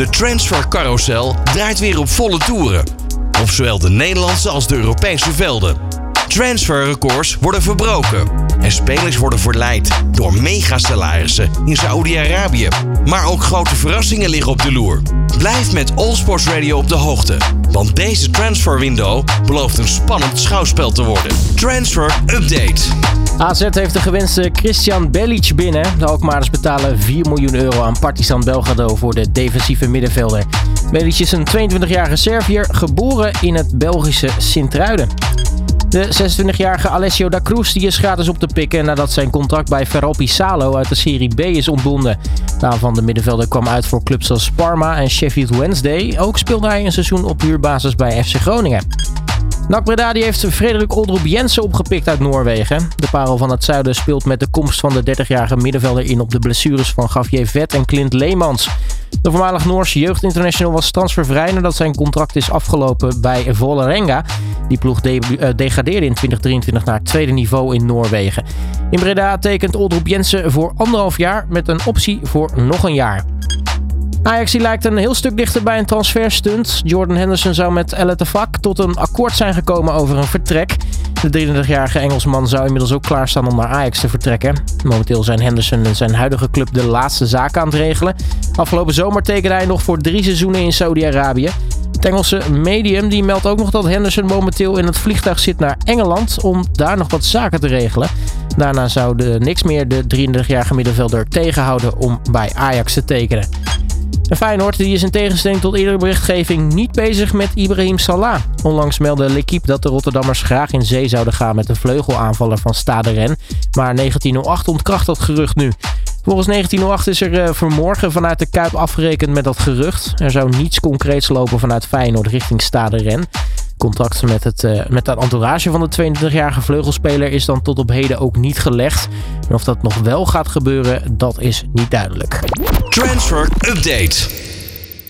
De transfercarousel draait weer op volle toeren. Op zowel de Nederlandse als de Europese velden. Transferrecords worden verbroken. En spelers worden verleid door megasalarissen in Saoedi-Arabië. Maar ook grote verrassingen liggen op de loer. Blijf met All Sports Radio op de hoogte. Want deze transferwindow belooft een spannend schouwspel te worden. Transfer Update. AZ heeft de gewenste Christian Belic binnen. De Alkmaarders betalen 4 miljoen euro aan Partizan Belgrado voor de defensieve middenvelder. Belic is een 22-jarige Serviër, geboren in het Belgische Sint-Truiden. De 26-jarige Alessio da Cruz die is gratis op te pikken nadat zijn contract bij Ferro Salo uit de Serie B is ontbonden. De van de middenvelder kwam uit voor clubs als Parma en Sheffield Wednesday. Ook speelde hij een seizoen op huurbasis bij FC Groningen. NAC Breda die heeft Frederik Oldroep Jensen opgepikt uit Noorwegen. De parel van het zuiden speelt met de komst van de 30-jarige middenvelder in op de blessures van Gavier Vet en Clint Leemans. De voormalig Noorse jeugdinternational was transfervrij nadat zijn contract is afgelopen bij Vålerenga. Die ploeg de uh, degradeerde in 2023 naar tweede niveau in Noorwegen. In Breda tekent Oldroep Jensen voor anderhalf jaar met een optie voor nog een jaar. Ajax lijkt een heel stuk dichter bij een transferstunt. Jordan Henderson zou met El Vak tot een akkoord zijn gekomen over een vertrek. De 33-jarige Engelsman zou inmiddels ook klaarstaan om naar Ajax te vertrekken. Momenteel zijn Henderson en zijn huidige club de laatste zaak aan het regelen. Afgelopen zomer tekende hij nog voor drie seizoenen in Saudi-Arabië. Het Engelse Medium die meldt ook nog dat Henderson momenteel in het vliegtuig zit naar Engeland om daar nog wat zaken te regelen. Daarna zou de niks meer de 33-jarige middenvelder tegenhouden om bij Ajax te tekenen. En Feyenoord die is in tegenstelling tot eerdere berichtgeving niet bezig met Ibrahim Salah. Onlangs meldde L'Equipe dat de Rotterdammers graag in zee zouden gaan met een vleugelaanvaller van Stade Rennes. Maar 1908 ontkracht dat gerucht nu. Volgens 1908 is er uh, vanmorgen vanuit de Kuip afgerekend met dat gerucht. Er zou niets concreets lopen vanuit Feyenoord richting Stade Rennes. Contact met het, uh, met het entourage van de 22-jarige vleugelspeler is dan tot op heden ook niet gelegd. En of dat nog wel gaat gebeuren, dat is niet duidelijk. Transfer Update.